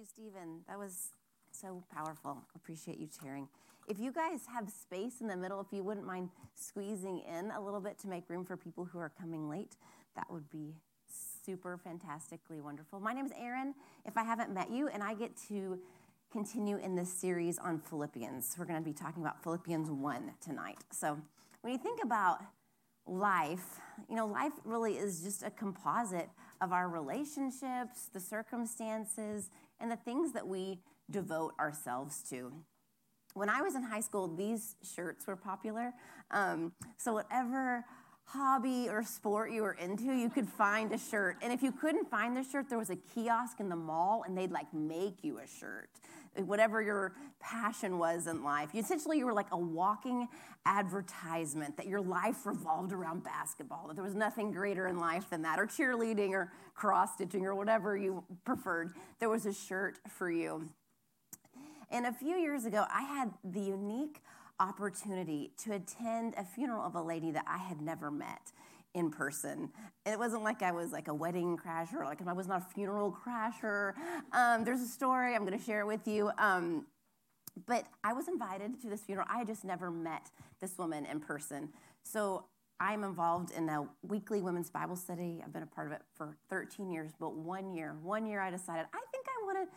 you, Stephen. That was so powerful. Appreciate you sharing. If you guys have space in the middle, if you wouldn't mind squeezing in a little bit to make room for people who are coming late, that would be super fantastically wonderful. My name is Erin, if I haven't met you, and I get to continue in this series on Philippians. We're going to be talking about Philippians 1 tonight. So, when you think about life, you know, life really is just a composite of our relationships, the circumstances, and the things that we devote ourselves to. When I was in high school, these shirts were popular. Um, so, whatever hobby or sport you were into, you could find a shirt. And if you couldn't find the shirt, there was a kiosk in the mall and they'd like make you a shirt. Whatever your passion was in life. You, essentially, you were like a walking advertisement that your life revolved around basketball, that there was nothing greater in life than that, or cheerleading or cross stitching or whatever you preferred. There was a shirt for you. And a few years ago, I had the unique opportunity to attend a funeral of a lady that I had never met in person. It wasn't like I was like a wedding crasher, like I was not a funeral crasher. Um, there's a story, I'm going to share with you. Um, but I was invited to this funeral. I just never met this woman in person. So I'm involved in a weekly women's Bible study. I've been a part of it for 13 years, but one year, one year I decided I think I want to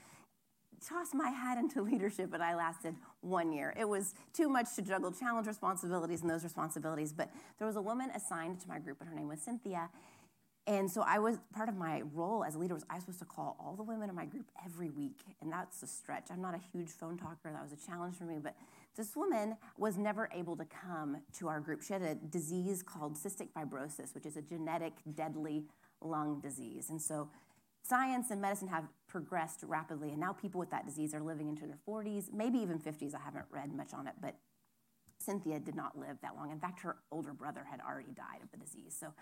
tossed my hat into leadership, but I lasted one year. It was too much to juggle challenge responsibilities and those responsibilities. But there was a woman assigned to my group, and her name was Cynthia. And so I was part of my role as a leader was I was supposed to call all the women in my group every week, and that's a stretch. I'm not a huge phone talker; that was a challenge for me. But this woman was never able to come to our group. She had a disease called cystic fibrosis, which is a genetic, deadly lung disease, and so science and medicine have progressed rapidly, and now people with that disease are living into their 40s, maybe even 50s. I haven't read much on it, but Cynthia did not live that long. In fact, her older brother had already died of the disease. So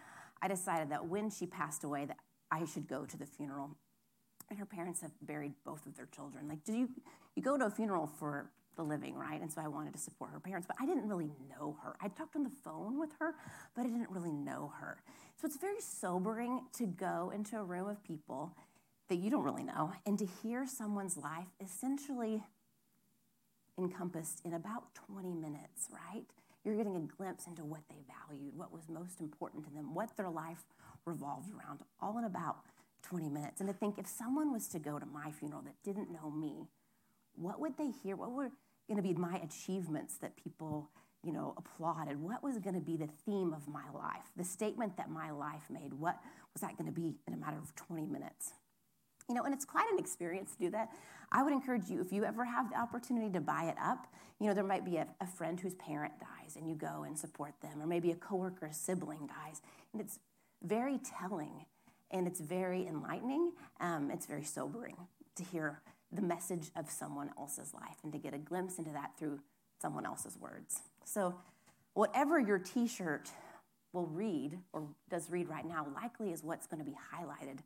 I decided that when she passed away, that I should go to the funeral. And her parents have buried both of their children. Like, do you you go to a funeral for the living, right? And so I wanted to support her parents, but I didn't really know her. I talked on the phone with her, but I didn't really know her. So it's very sobering to go into a room of people that you don't really know and to hear someone's life essentially encompassed in about 20 minutes, right? You're getting a glimpse into what they valued, what was most important to them, what their life revolved around, all in about 20 minutes. And to think if someone was to go to my funeral that didn't know me, what would they hear? What were going to be my achievements that people you know, applauded? What was going to be the theme of my life? The statement that my life made, what was that going to be in a matter of 20 minutes? You know, and it's quite an experience to do that. I would encourage you, if you ever have the opportunity to buy it up, you know, there might be a, a friend whose parent dies and you go and support them, or maybe a coworker, a sibling dies. And it's very telling and it's very enlightening. Um, it's very sobering to hear the message of someone else's life and to get a glimpse into that through someone else's words. So, whatever your t shirt will read or does read right now likely is what's going to be highlighted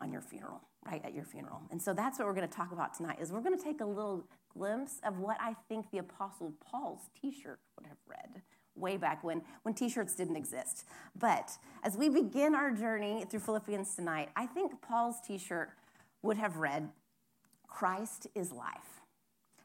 on your funeral right at your funeral and so that's what we're going to talk about tonight is we're going to take a little glimpse of what i think the apostle paul's t-shirt would have read way back when when t-shirts didn't exist but as we begin our journey through philippians tonight i think paul's t-shirt would have read christ is life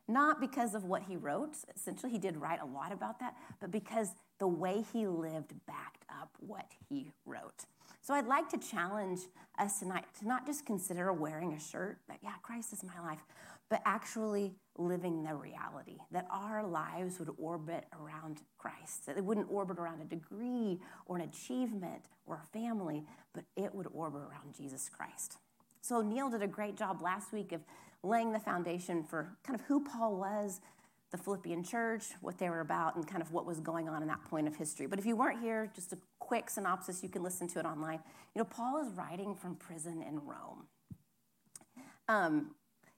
not because of what he wrote, essentially, he did write a lot about that, but because the way he lived backed up what he wrote. So I'd like to challenge us tonight to not just consider wearing a shirt that, yeah, Christ is my life, but actually living the reality that our lives would orbit around Christ. That it wouldn't orbit around a degree or an achievement or a family, but it would orbit around Jesus Christ. So Neil did a great job last week of laying the foundation for kind of who Paul was, the Philippian church, what they were about, and kind of what was going on in that point of history. But if you weren't here, just a quick synopsis, you can listen to it online. You know, Paul is writing from prison in Rome. Um,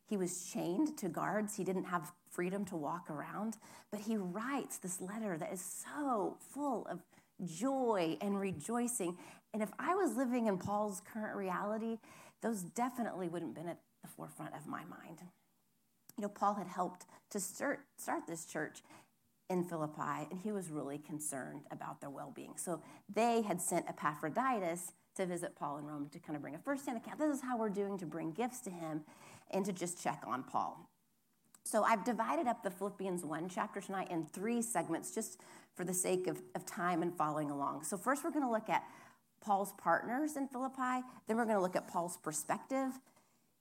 he was chained to guards. He didn't have freedom to walk around, but he writes this letter that is so full of joy and rejoicing. And if I was living in Paul's current reality, those definitely wouldn't have been the forefront of my mind. You know, Paul had helped to start, start this church in Philippi, and he was really concerned about their well being. So they had sent Epaphroditus to visit Paul in Rome to kind of bring a first hand account. This is how we're doing to bring gifts to him. and to just check on Paul. So I've divided up the Philippians 1 chapter tonight in three segments just for the sake of, of time and following along. So, first, we're going to look at Paul's partners in Philippi, then, we're going to look at Paul's perspective,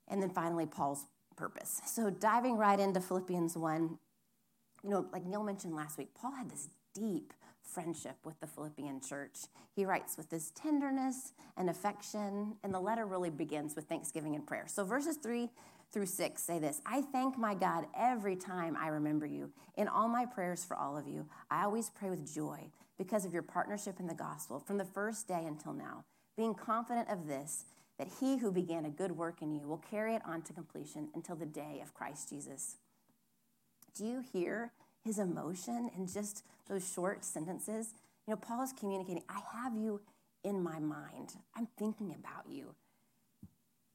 and then finally, Paul's purpose. So, diving right into Philippians 1, you know, like Neil mentioned last week, Paul had this deep friendship with the Philippian church. He writes with this tenderness and affection, and the letter really begins with thanksgiving and prayer. So, verses 3 through 6 say this I thank my God every time I remember you. In all my prayers for all of you, I always pray with joy because of your partnership in the gospel from the first day until now, being confident of this, that he who began a good work in you will carry it on to completion until the day of Christ Jesus. Do you hear his emotion in just those short sentences? You know, Paul is communicating, I have you in my mind. I'm thinking about you.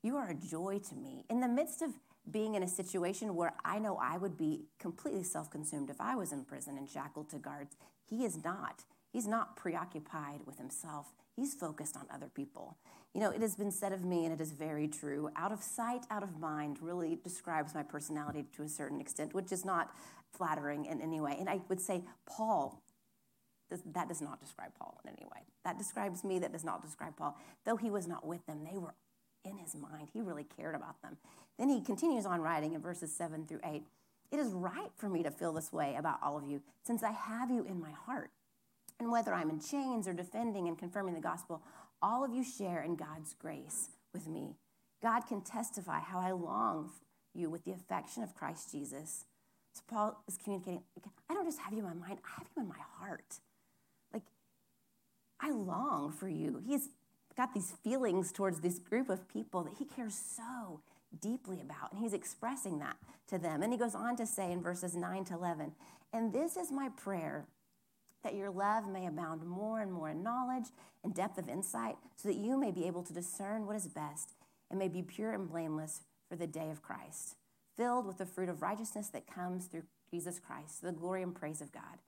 You are a joy to me. In the midst of being in a situation where I know I would be completely self consumed if I was in prison and shackled to guards, he is not. He's not preoccupied with himself. He's focused on other people. You know, it has been said of me, and it is very true out of sight, out of mind really describes my personality to a certain extent, which is not flattering in any way. And I would say, Paul, that does not describe Paul in any way. That describes me, that does not describe Paul. Though he was not with them, they were in his mind. He really cared about them. Then he continues on writing in verses 7 through 8 It is right for me to feel this way about all of you, since I have you in my heart. And whether I'm in chains or defending and confirming the gospel, all of you share in God's grace with me. God can testify how I long you with the affection of Christ Jesus. So Paul is communicating, I don't just have you in my mind, I have you in my heart. Like, I long for you. He's got these feelings towards this group of people that he cares so deeply about. And he's expressing that to them. And he goes on to say in verses 9 to 11, and this is my prayer that your love may abound more and more in knowledge and depth of insight, so that you may be able to discern what is best and may be pure and blameless for the day of Christ, filled with the fruit of righteousness that comes through Jesus Christ, the glory and praise of God.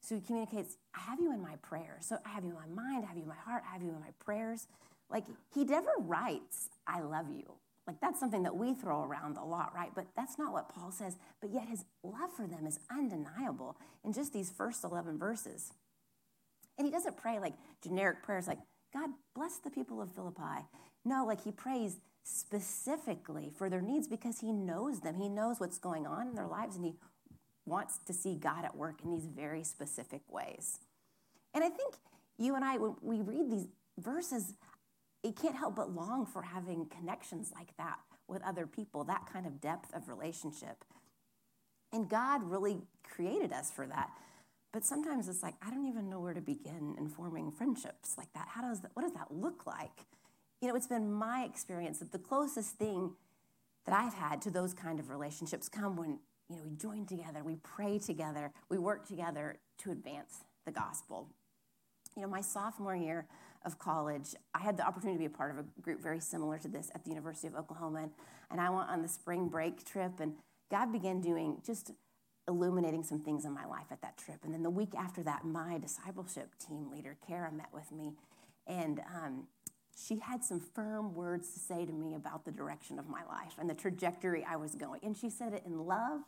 So he communicates, I have you in my prayers. So I have you in my mind, I have you in my heart, I have you in my prayers. Like he never writes, I love you. Like that's something that we throw around a lot, right? But that's not what Paul says. But yet his love for them is undeniable in just these first 11 verses. And he doesn't pray like generic prayers like, God bless the people of Philippi. No, like he prays specifically for their needs because he knows them. He knows what's going on in their lives and he wants to see God at work in these very specific ways. And I think you and I, when we read these verses, it can't help but long for having connections like that with other people, that kind of depth of relationship. And God really created us for that. But sometimes it's like, I don't even know where to begin in forming friendships like that. How does that, what does that look like? You know, it's been my experience that the closest thing that I've had to those kind of relationships come when you know, we join together, we pray together, we work together to advance the gospel. You know, my sophomore year of college, I had the opportunity to be a part of a group very similar to this at the University of Oklahoma. And I went on the spring break trip, and God began doing just illuminating some things in my life at that trip. And then the week after that, my discipleship team leader, Kara, met with me. And um, she had some firm words to say to me about the direction of my life and the trajectory I was going. And she said it in love,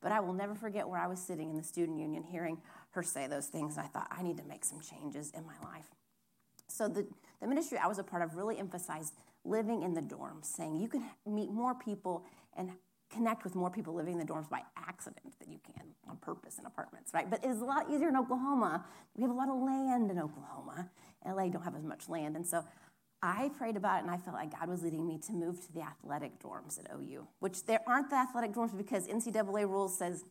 but I will never forget where I was sitting in the student union hearing her say those things. And I thought, I need to make some changes in my life. So the, the ministry I was a part of really emphasized living in the dorms, saying you can meet more people and connect with more people living in the dorms by accident than you can on purpose in apartments, right? But it's a lot easier in Oklahoma. We have a lot of land in Oklahoma. LA don't have as much land. And so I prayed about it and I felt like God was leading me to move to the athletic dorms at OU, which there aren't the athletic dorms because NCAA rules says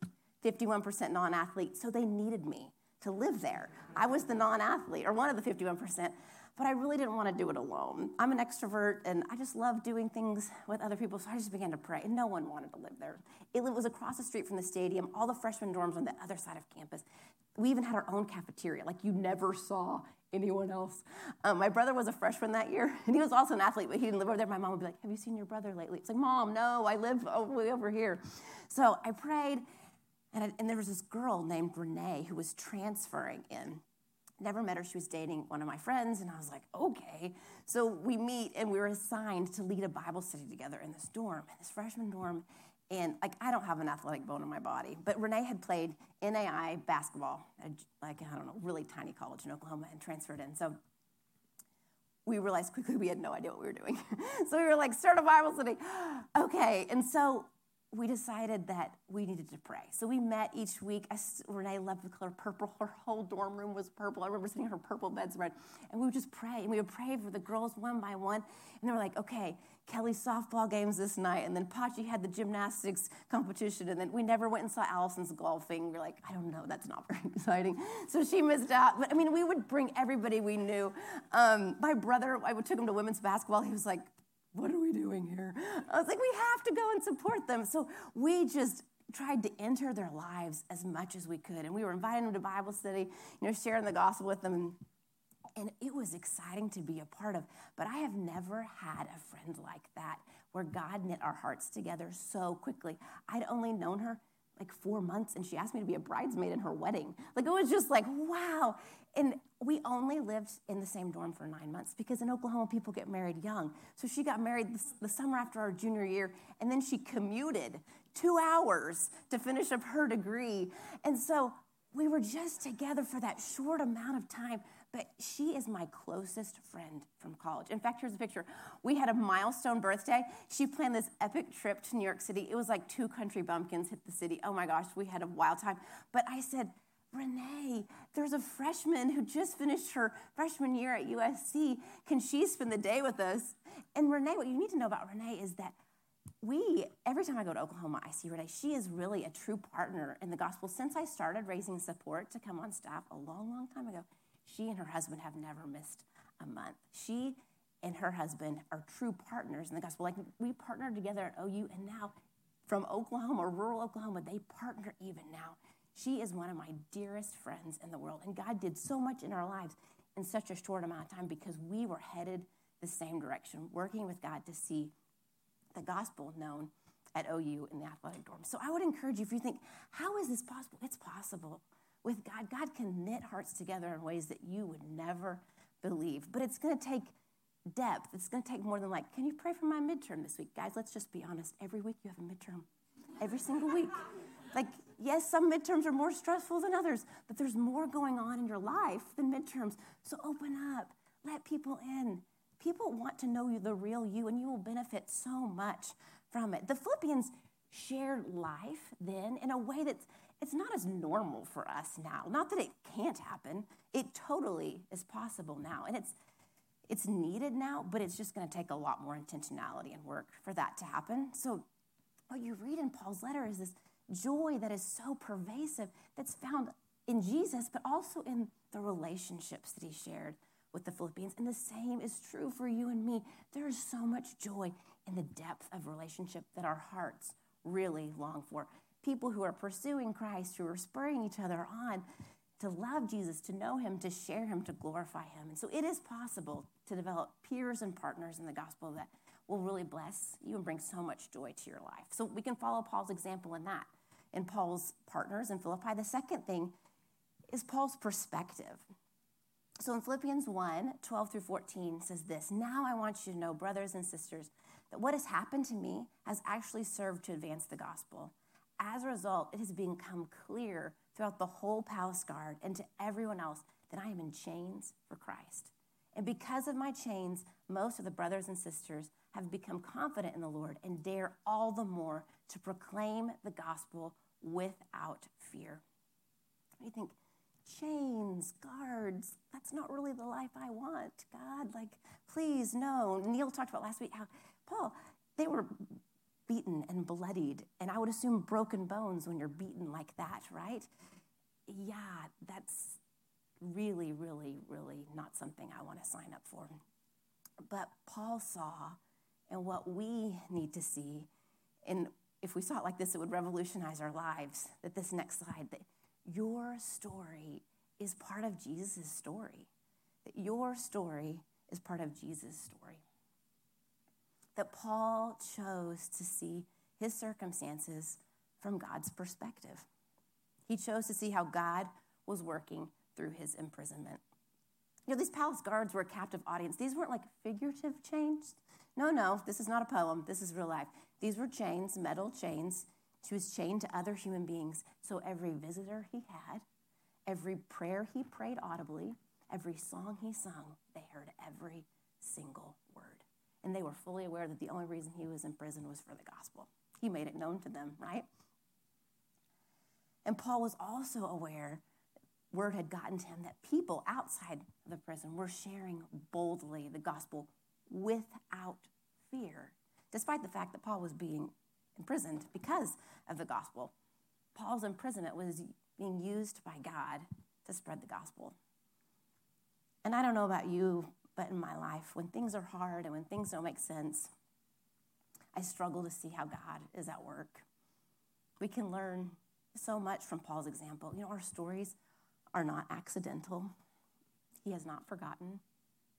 51% non-athlete, so they needed me to live there. I was the non-athlete or one of the 51%, but I really didn't want to do it alone. I'm an extrovert and I just love doing things with other people, so I just began to pray. And no one wanted to live there. It was across the street from the stadium, all the freshman dorms on the other side of campus. We even had our own cafeteria, like you never saw anyone else. Um, my brother was a freshman that year, and he was also an athlete, but he didn't live over there. My mom would be like, Have you seen your brother lately? It's like, Mom, no, I live way over here. So I prayed, and, I, and there was this girl named Renee who was transferring in. Never met her. She was dating one of my friends, and I was like, okay. So we meet, and we were assigned to lead a Bible study together in this dorm, in this freshman dorm. And like, I don't have an athletic bone in my body, but Renee had played NAIA basketball at like, I don't know, really tiny college in Oklahoma and transferred in. So we realized quickly we had no idea what we were doing. so we were like, start a Bible study. okay. And so we decided that we needed to pray. So we met each week. I, Renee loved the color purple. Her whole dorm room was purple. I remember sitting on her purple bedspread. And we would just pray. And we would pray for the girls one by one. And they were like, okay, Kelly's softball games this night. And then Pachi had the gymnastics competition. And then we never went and saw Allison's golfing. We are like, I don't know, that's not very exciting. So she missed out. But I mean, we would bring everybody we knew. Um, my brother, I would took him to women's basketball. He was like, what are we doing here? I was like, we have to go and support them. So we just tried to enter their lives as much as we could. And we were inviting them to Bible study, you know, sharing the gospel with them. And, it was exciting to be a part of. But I have never had a friend like that where God knit our hearts together so quickly. I'd only known her like four months and she asked me to be a bridesmaid in her wedding. Like it was just like, wow. And we only lived in the same dorm for nine months because in Oklahoma, people get married young. So she got married the summer after our junior year, and then she commuted two hours to finish up her degree. And so we were just together for that short amount of time. But she is my closest friend from college. In fact, here's a picture. We had a milestone birthday. She planned this epic trip to New York City. It was like two country bumpkins hit the city. Oh my gosh, we had a wild time. But I said, Renee, there's a freshman who just finished her freshman year at USC. Can she spend the day with us? And Renee, what you need to know about Renee is that we, every time I go to Oklahoma, I see Renee. She is really a true partner in the gospel. Since I started raising support to come on staff a long, long time ago, she and her husband have never missed a month. She and her husband are true partners in the gospel. Like we partnered together at OU, and now from Oklahoma, rural Oklahoma, they partner even now she is one of my dearest friends in the world. And God did so much in our lives in such a short amount of time because we were headed the same direction, working with God to see the gospel known at OU in the athletic dorm. So I would encourage you if you think, how is this possible? It's possible. With God, God can knit hearts together in ways that you would never believe. But it's going to take depth. It's going to take more than like, can you pray for my midterm this week? Guys, let's just be honest. Every week you have a midterm. Every single week. Like, yes, some midterms are more stressful than others, but there's more going on in your life than midterms. So open up, let people in. People want to know you, the real you, and you will benefit so much from it. The Philippians shared life then in a way that's it's not as normal for us now. Not that it can't happen. It totally is possible now. And it's it's needed now, but it's just going to take a lot more intentionality and work for that to happen. So what you read in Paul's letter is this joy that is so pervasive that's found in Jesus, but also in the relationships that he shared with the Philippians. And the same is true for you and me. There is so much joy in the depth of relationship that our hearts really long for. People who are pursuing Christ, who are spurring each other on to love Jesus, to know him, to share him, to glorify him. And so it is possible to develop peers and partners in the gospel that will really bless you and bring so much joy to your life. So we can follow Paul's example in that and Paul's partners in Philippi. The second thing is Paul's perspective. So in Philippians 1 12 through 14 says this Now I want you to know, brothers and sisters, that what has happened to me has actually served to advance the gospel. As a result, it has become clear throughout the whole palace guard and to everyone else that I am in chains for Christ. And because of my chains, most of the brothers and sisters have become confident in the Lord and dare all the more to proclaim the gospel without fear. You think, chains, guards, that's not really the life I want. God, like, please, no. Neil talked about last week how, Paul, they were beaten and bloodied, and I would assume broken bones when you're beaten like that, right? Yeah, that's really, really, really not something I want to sign up for. But Paul saw, and what we need to see, and if we saw it like this, it would revolutionize our lives. That this next slide, that your story is part of Jesus' story. That your story is part of Jesus' story. That Paul chose to see his circumstances from God's perspective. He chose to see how God was working through his imprisonment. You know, these palace guards were a captive audience. These weren't like figurative chains. No, no, this is not a poem. This is real life. These were chains, metal chains. She was chained to other human beings. So every visitor he had, every prayer he prayed audibly, every song he sung, they heard every single word. And they were fully aware that the only reason he was in prison was for the gospel. He made it known to them, right? And Paul was also aware word had gotten to him that people outside the prison were sharing boldly the gospel without fear, despite the fact that Paul was being imprisoned because of the gospel. Paul's imprisonment was being used by God to spread the gospel. And I don't know about you, but in my life, when things are hard and when things don't make sense, I struggle to see how God is at work. We can learn so much from Paul's example. You know, our stories are not accidental. He has not forgotten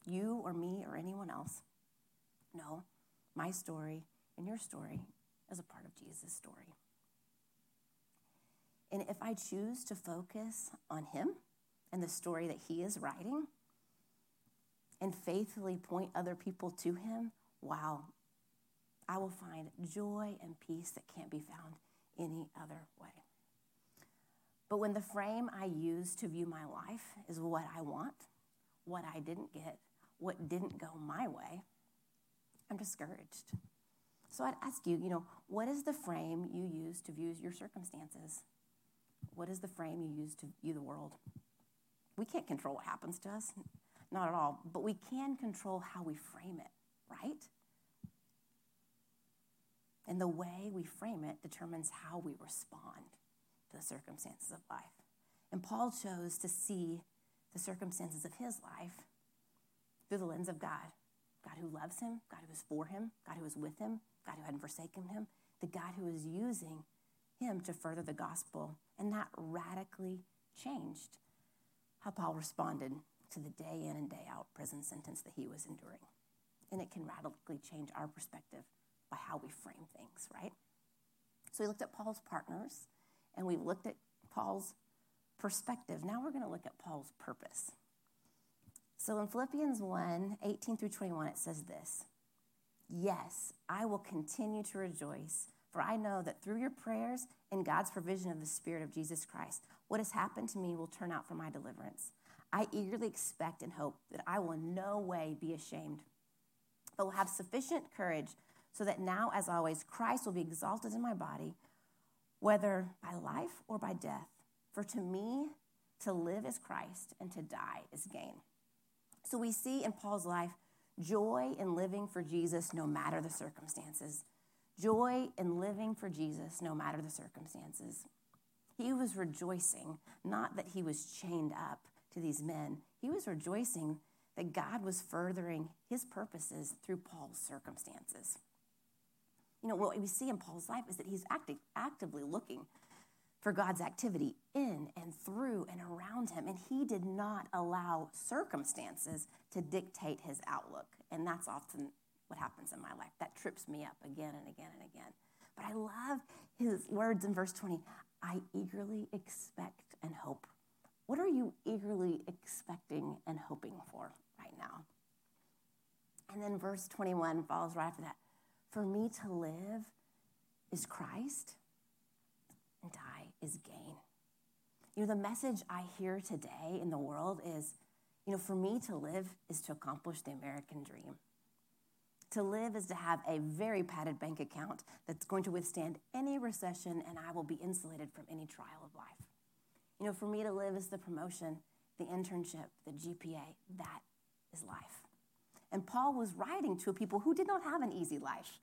you or me or anyone else. No, my story and your story is a part of Jesus' story. And if I choose to focus on him and the story that he is writing and faithfully point other people to him, wow, I will find joy and peace that can't be found any other way. But when the frame I use to view my life is what I want, what I didn't get, what didn't go my way, I'm discouraged. So I'd ask you, you know, what is the frame you use to view your circumstances? What is the frame you use to view the world? We can't control what happens to us, not at all, but we can control how we frame it, right? And the way we frame it determines how we respond to the circumstances of life. And Paul chose to see the circumstances of his life through the lens of God God who loves him, God who is for him, God who is with him, God who hadn't forsaken him, the God who is using him to further the gospel. And that radically changed how Paul responded to the day in and day out prison sentence that he was enduring. And it can radically change our perspective by how we frame things, right? So we looked at Paul's partners and we looked at Paul's perspective. Now we're going to look at Paul's purpose. So in Philippians 1 18 through 21, it says this Yes, I will continue to rejoice, for I know that through your prayers and God's provision of the Spirit of Jesus Christ, what has happened to me will turn out for my deliverance. I eagerly expect and hope that I will in no way be ashamed, but will have sufficient courage so that now, as always, Christ will be exalted in my body, whether by life or by death. For to me, to live is Christ, and to die is gain. So we see in Paul's life joy in living for Jesus no matter the circumstances. Joy in living for Jesus no matter the circumstances. He was rejoicing, not that he was chained up to these men, he was rejoicing that God was furthering his purposes through Paul's circumstances. You know, what we see in Paul's life is that he's actively looking for God's activity in and through and around him. And he did not allow circumstances to dictate his outlook. And that's often what happens in my life. That trips me up again and again and again. But I love his words in verse 20 I eagerly expect and hope. What are you eagerly expecting and hoping for right now? And then verse 21 follows right after that. For me to live is Christ, and die is gain. You know, the message I hear today in the world is, you know, for me to live is to accomplish the American dream. To live is to have a very padded bank account that's going to withstand any recession, and I will be insulated from any trial of life. You know, for me to live is the promotion, the internship, the GPA. That is life. And Paul was writing to people who did not have an easy life.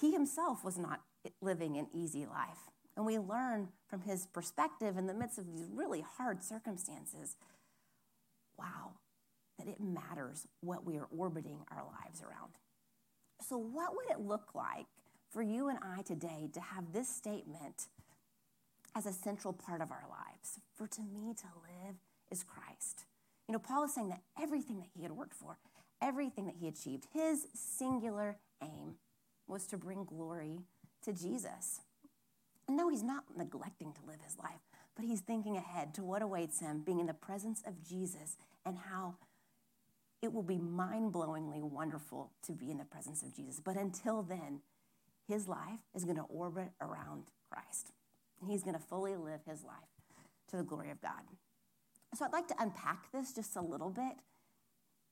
He himself was not living an easy life. And we learn from his perspective in the midst of these really hard circumstances wow, that it matters what we are orbiting our lives around. So, what would it look like for you and I today to have this statement as a central part of our lives? For to me to live is Christ. You know, Paul is saying that everything that he had worked for, everything that he achieved, his singular aim was to bring glory to Jesus. And no, he's not neglecting to live his life, but he's thinking ahead to what awaits him, being in the presence of Jesus, and how it will be mind blowingly wonderful to be in the presence of Jesus. But until then, his life is going to orbit around Christ. He's going to fully live his life to the glory of God. So I'd like to unpack this just a little bit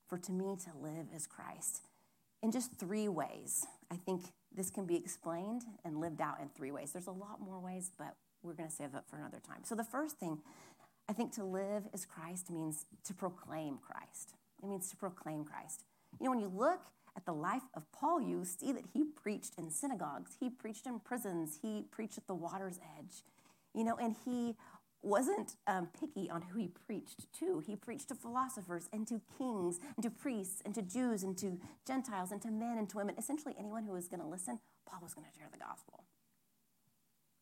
for to me to live as Christ in just three ways. I think this can be explained and lived out in three ways. There's a lot more ways, but we're going to save that for another time. So the first thing, I think to live as Christ means to proclaim Christ. It means to proclaim Christ. You know, when you look at the life of Paul, you see that he preached in synagogues, he preached in prisons, he preached at the water's edge, you know, and he wasn't um, picky on who he preached to. He preached to philosophers and to kings and to priests and to Jews and to Gentiles and to men and to women. Essentially, anyone who was going to listen, Paul was going to share the gospel.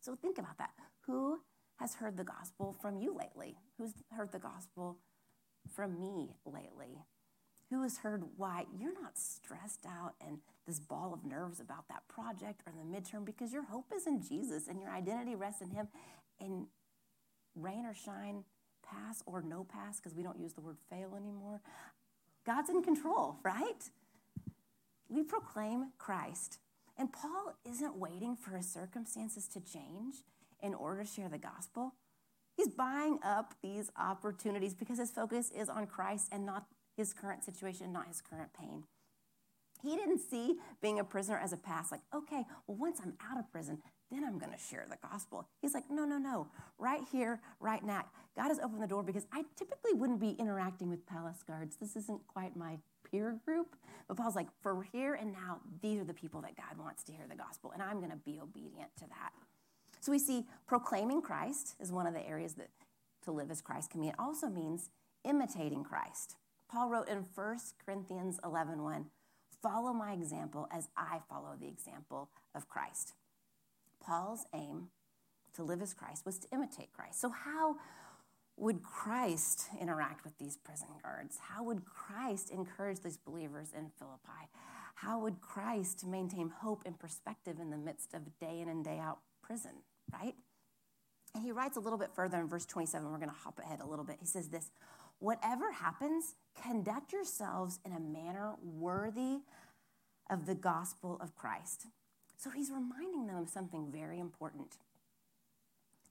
So think about that. Who has heard the gospel from you lately? Who's heard the gospel from me lately? Who has heard why you're not stressed out and this ball of nerves about that project or the midterm because your hope is in Jesus and your identity rests in Him and rain or shine, pass or no pass, because we don't use the word fail anymore, God's in control, right? We proclaim Christ. And Paul isn't waiting for his circumstances to change in order to share the gospel. He's buying up these opportunities because his focus is on Christ and not his current situation, not his current pain. He didn't see being a prisoner as a past, like, okay, well, once I'm out of prison, then I'm going to share the gospel. He's like, no, no, no. Right here, right now. God has opened the door because I typically wouldn't be interacting with palace guards. This isn't quite my peer group. But Paul's like, for here and now, these are the people that God wants to hear the gospel, and I'm going to be obedient to that. So we see proclaiming Christ is one of the areas that to live as Christ can mean. It also means imitating Christ. Paul wrote in 1 Corinthians 11 1, follow my example as I follow the example of Christ. Paul's aim to live as Christ was to imitate Christ. So, how would Christ interact with these prison guards? How would Christ encourage these believers in Philippi? How would Christ maintain hope and perspective in the midst of day in and day out prison, right? And he writes a little bit further in verse 27. We're going to hop ahead a little bit. He says this Whatever happens, conduct yourselves in a manner worthy of the gospel of Christ so he's reminding them of something very important.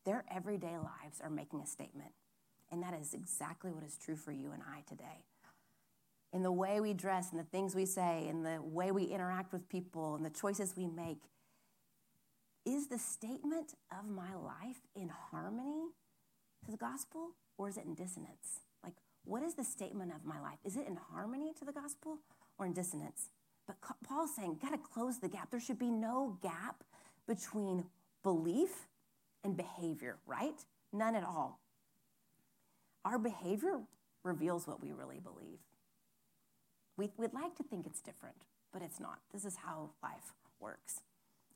Their everyday lives are making a statement, and that is exactly what is true for you and I today. In the way we dress, and the things we say, and the way we interact with people, and the choices we make, is the statement of my life in harmony to the gospel, or is it in dissonance? Like, what is the statement of my life? Is it in harmony to the gospel or in dissonance? But Paul's saying, got to close the gap. There should be no gap between belief and behavior, right? None at all. Our behavior reveals what we really believe. We, would like to think it's different, but it's not. This is how life works.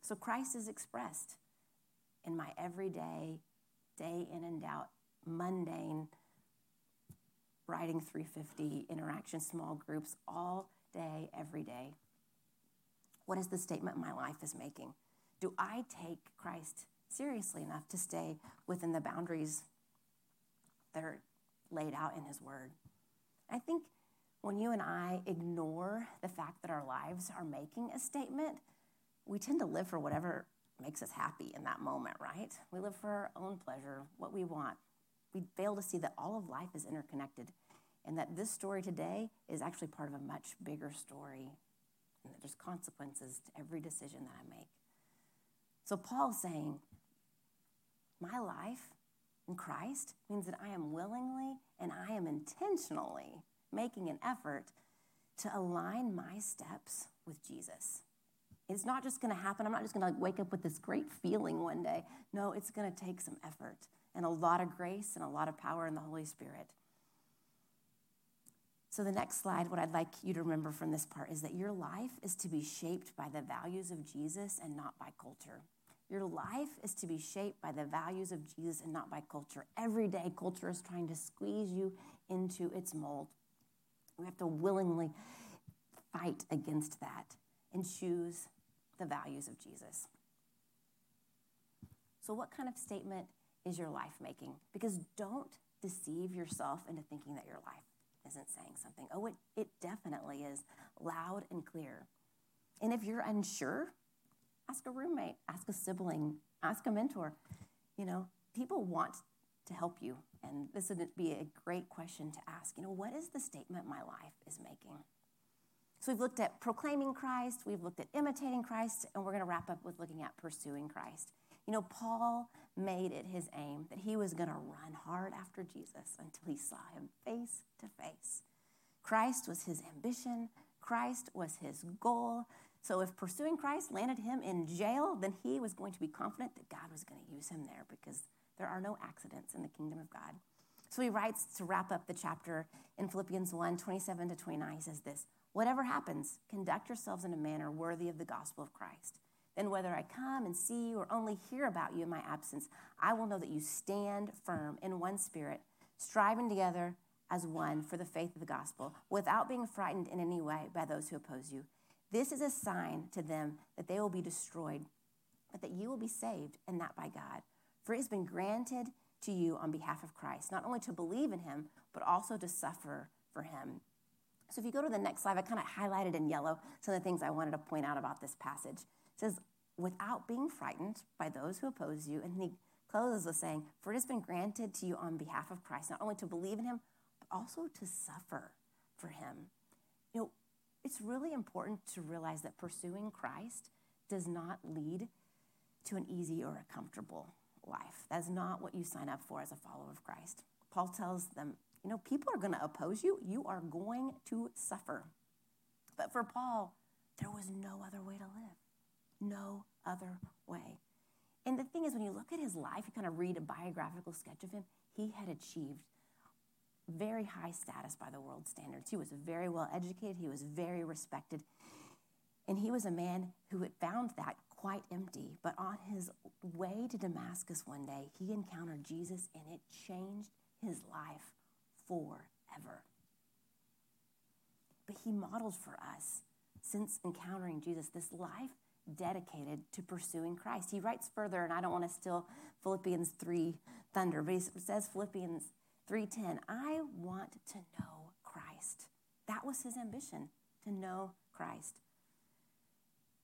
So Christ is expressed in my everyday, day in and out, mundane, writing 350, interaction, small groups, all day, every day. What is the statement my life is making? Do I take Christ seriously enough to stay within the boundaries that are laid out in His Word? I think when you and I ignore the fact that our lives are making a statement, we tend to live for whatever makes us happy in that moment, right? We live for our own pleasure, what we want. We fail to see that all of life is interconnected and that this story today is actually part of a much bigger story, and that there's consequences to every decision that I make. So Paul's saying, my life in Christ means that I am willingly and I am intentionally making an effort to align my steps with Jesus. It's not just going to happen. I'm not just going to wake up with this great feeling one day. No, it's going to take some effort and a lot of grace and a lot of power in the Holy Spirit. So, the next slide, what I'd like you to remember from this part is that your life is to be shaped by the values of Jesus and not by culture. Your life is to be shaped by the values of Jesus and not by culture. Every day, culture is trying to squeeze you into its mold. We have to willingly fight against that and choose the values of Jesus. So, what kind of statement is your life making? Because don't deceive yourself into thinking that your life isn't saying something. Oh, it, it definitely is loud and clear. And if you're unsure, ask a roommate, ask a sibling, ask a mentor. You know, people want to help you. And this would be a great question to ask. You know, what is the statement my life is making? So we've looked at proclaiming Christ, we've looked at imitating Christ, and we're going to wrap up with looking at pursuing Christ. You know, Paul made it his aim that he was going to run hard after Jesus until he saw him face to face. Christ was his ambition, Christ was his goal. So if pursuing Christ landed him in jail, then he was going to be confident that God was going to use him there because there are no accidents in the kingdom of God. So he writes to wrap up the chapter in Philippians 1 27 to 29. He says this Whatever happens, conduct yourselves in a manner worthy of the gospel of Christ. Then, whether I come and see you or only hear about you in my absence, I will know that you stand firm in one spirit, striving together as one for the faith of the gospel, without being frightened in any way by those who oppose you. This is a sign to them that they will be destroyed, but that you will be saved, and that by God. For it has been granted to you on behalf of Christ, not only to believe in him, but also to suffer for him. So if you go to the next slide, I kind of highlighted in yellow some of the things I wanted to point out about this passage. Says, without being frightened by those who oppose you. And he closes with saying, For it has been granted to you on behalf of Christ, not only to believe in him, but also to suffer for him. You know, it's really important to realize that pursuing Christ does not lead to an easy or a comfortable life. That's not what you sign up for as a follower of Christ. Paul tells them, you know, people are going to oppose you. You are going to suffer. But for Paul, there was no other way to live. No other way. And the thing is, when you look at his life, you kind of read a biographical sketch of him, he had achieved very high status by the world standards. He was very well educated, he was very respected. And he was a man who had found that quite empty. But on his way to Damascus one day, he encountered Jesus and it changed his life forever. But he modeled for us, since encountering Jesus, this life dedicated to pursuing Christ. He writes further, and I don't want to steal Philippians 3 thunder, but he says Philippians 3:10, I want to know Christ. That was his ambition, to know Christ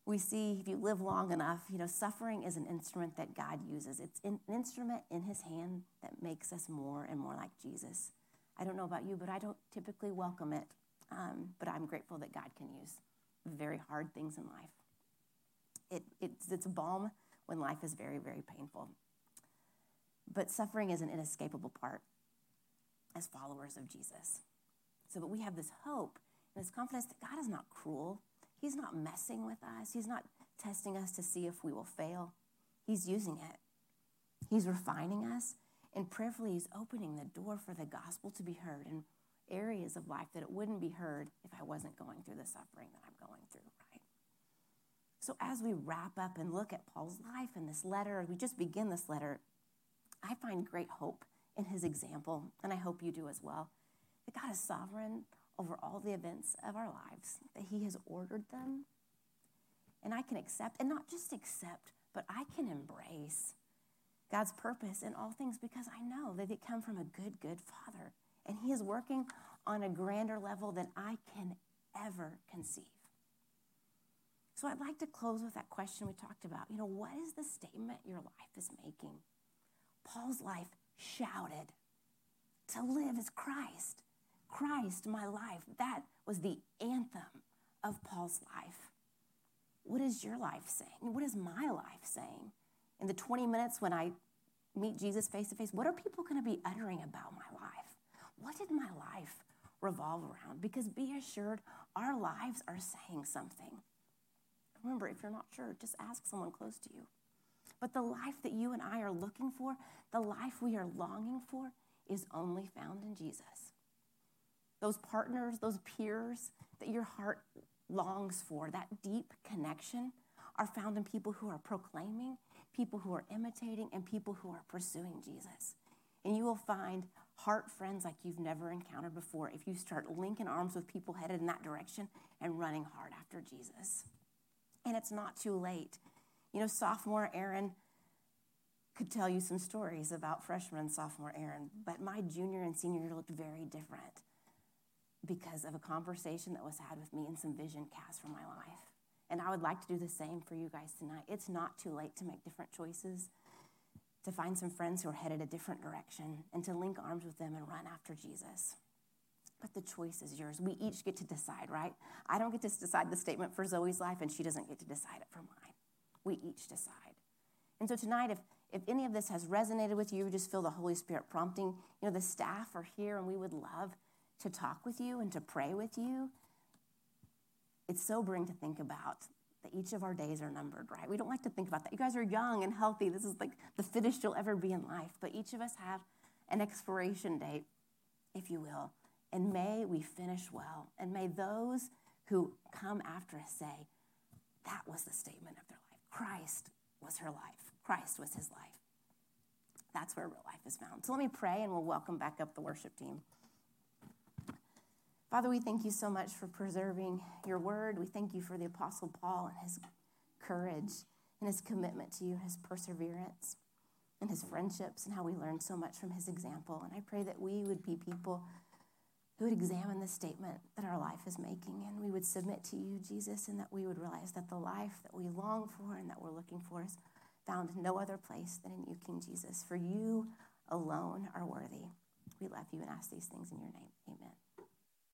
we see if you live long enough, you know, suffering is an instrument that God uses. It's an instrument in his hand that makes us more and more like Jesus. I don't know about you, but I don't typically welcome it. Um, but I'm grateful that God can use very hard things in life. It, it's, it's a balm when life is very, very painful. But suffering is an inescapable part as followers of Jesus. So, but we have this hope and this confidence that God is not cruel He's not messing with us. He's not testing us to see if we will fail. He's using it. He's refining us. And prayerfully, He's opening the door for the gospel to be heard in areas of life that it wouldn't be heard if I wasn't going through the suffering that I'm going through? So, as we wrap up and look at Paul's life in this letter, we just begin this letter, I find great hope in his example, and I hope you do as well. That God is sovereign over all the events of our lives, that He has ordered them. And I can accept, and not just accept, but I can embrace God's purpose in all things because I know that they come from a good, good Father. And He is working on a grander level than I can ever conceive. So I'd like to close with that question we talked about. You know, what is the statement your life is making? Paul's life shouted, To live is Christ. Christ, my life. That was the anthem of Paul's life. What is your life saying? What is my life saying? In the 20 minutes when I meet Jesus face to face, what are people going to be uttering about my life? What did my life revolve around? Because be assured, our lives are saying something. Remember, if you're not sure, just ask someone close to you. But the life that you and I are looking for, the life we are longing for, is only found in Jesus those partners, those peers that your heart longs for, that deep connection, are found in people who are proclaiming, people who are imitating, and people who are pursuing Jesus. And you will find heart friends like you've never encountered before if you start linking arms with people headed in that direction and running hard after Jesus. And it's not too late. You know, sophomore Erin could tell you some stories about freshman and sophomore Erin, but my junior and senior year looked very different because of a conversation that was had with me and some vision cast for my life. And I would like to do the same for you guys tonight. It's not too late to make different choices, to find some friends who are headed a different direction, and to link arms with them and run after Jesus. But the choice is yours. We each get to decide, right? I don't get to decide the statement for Zoe's life, and she doesn't get to decide it for mine. We each decide. And so tonight, if, if any of this has resonated with you, you just feel the Holy Spirit prompting, you know, the staff are here and we would love to talk with you and to pray with you. It's sobering to think about that each of our days are numbered, right? We don't like to think about that. You guys are young and healthy. This is like the fittest you'll ever be in life. But each of us have an expiration date, if you will. And may we finish well. And may those who come after us say, that was the statement of their life. Christ was her life. Christ was his life. That's where real life is found. So let me pray and we'll welcome back up the worship team. Father, we thank you so much for preserving your word. We thank you for the Apostle Paul and his courage and his commitment to you, his perseverance and his friendships, and how we learned so much from his example. And I pray that we would be people who would examine the statement that our life is making and we would submit to you, Jesus, and that we would realize that the life that we long for and that we're looking for is found no other place than in you, King Jesus. For you alone are worthy. We love you and ask these things in your name. Amen.